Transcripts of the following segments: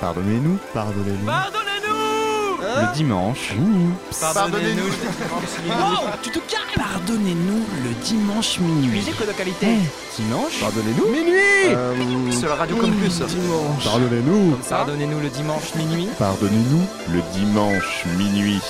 Pardonnez-nous, pardonnez-nous. Pardonnez-nous Le dimanche. Pardonnez-nous Oh, tu te calmes Pardonnez-nous le dimanche minuit. Musique de qualité Eh, dimanche Pardonnez-nous. Minuit Euh, Sur la radio comme plus Dimanche. Pardonnez-nous. Pardonnez-nous le dimanche minuit Pardonnez-nous le dimanche minuit.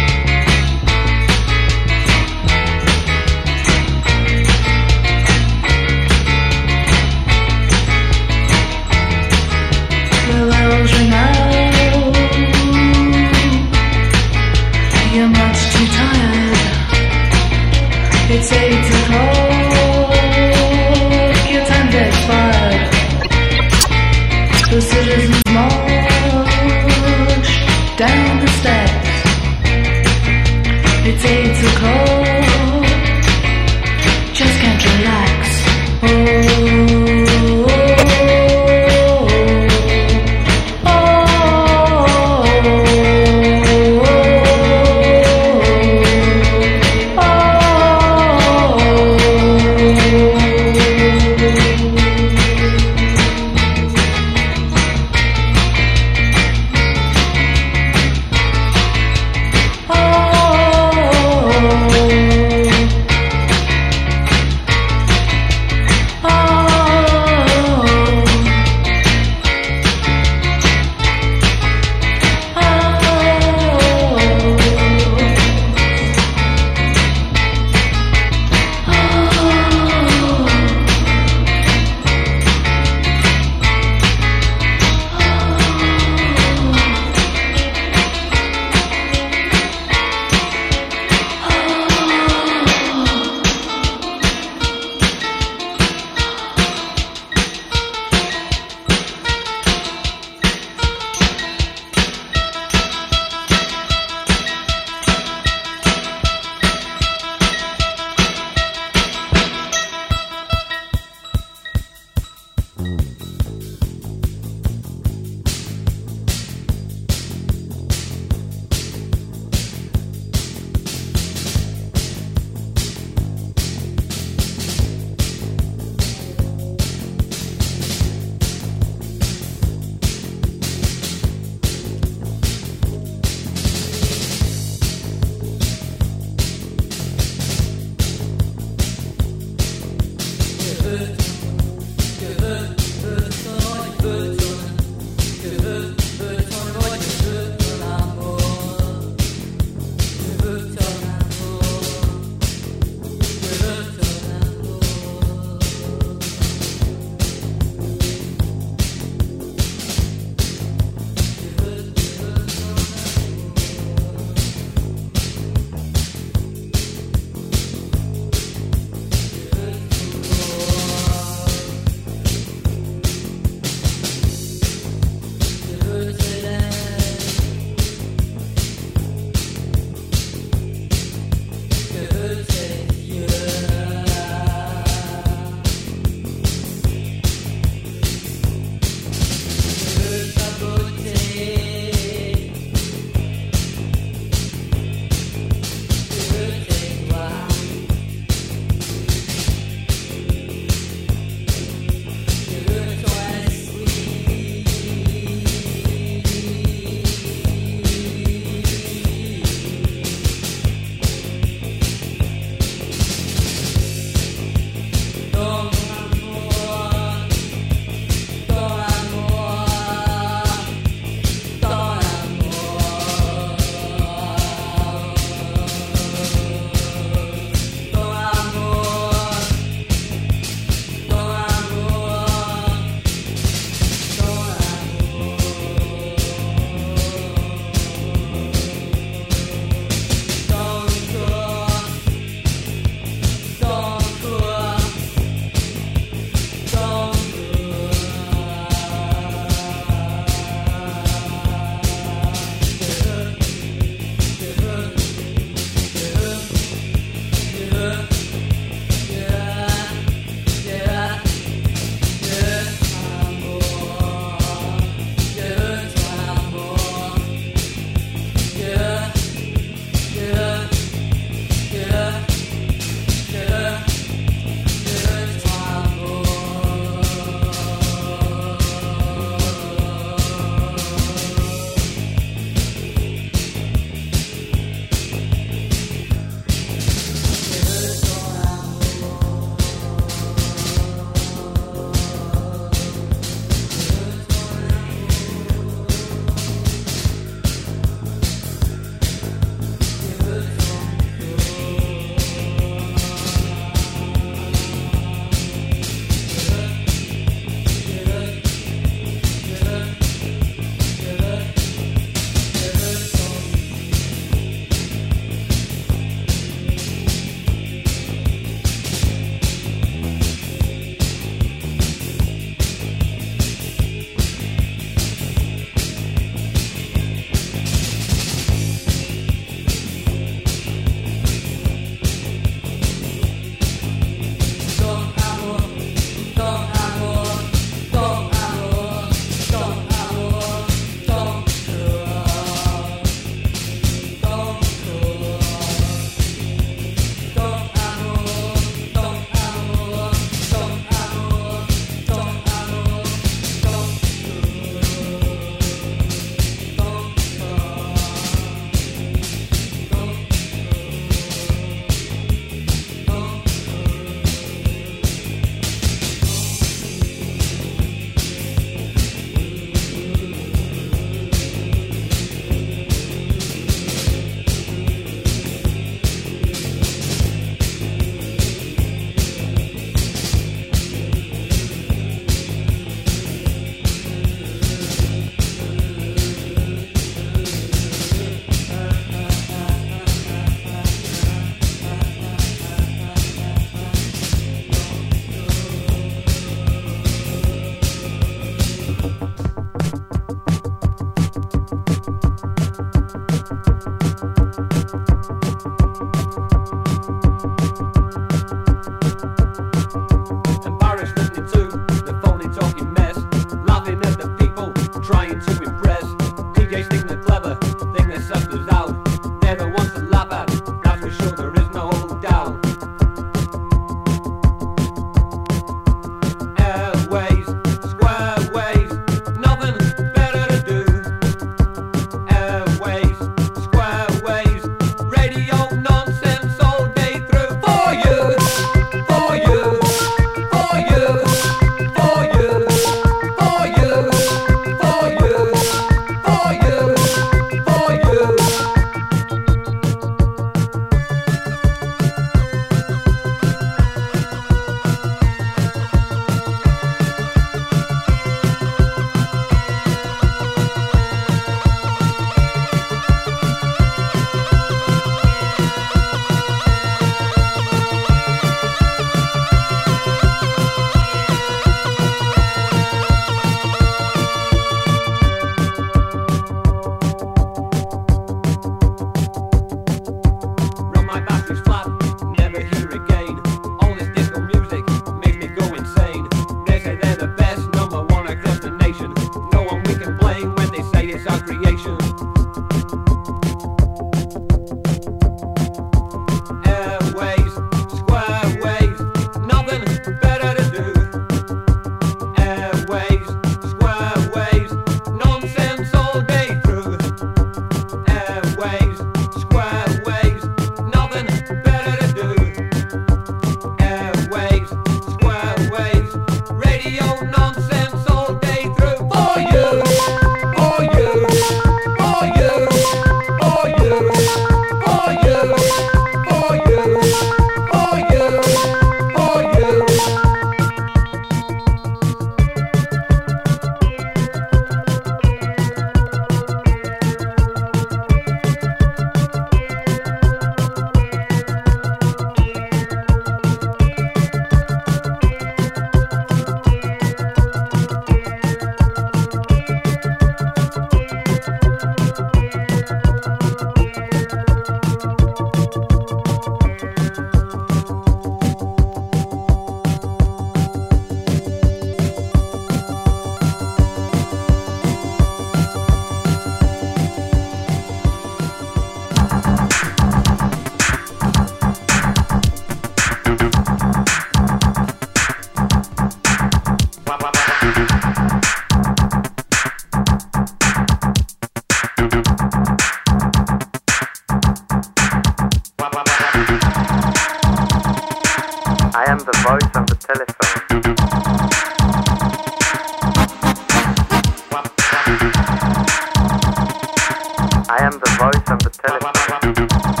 Thank you.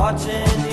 Watching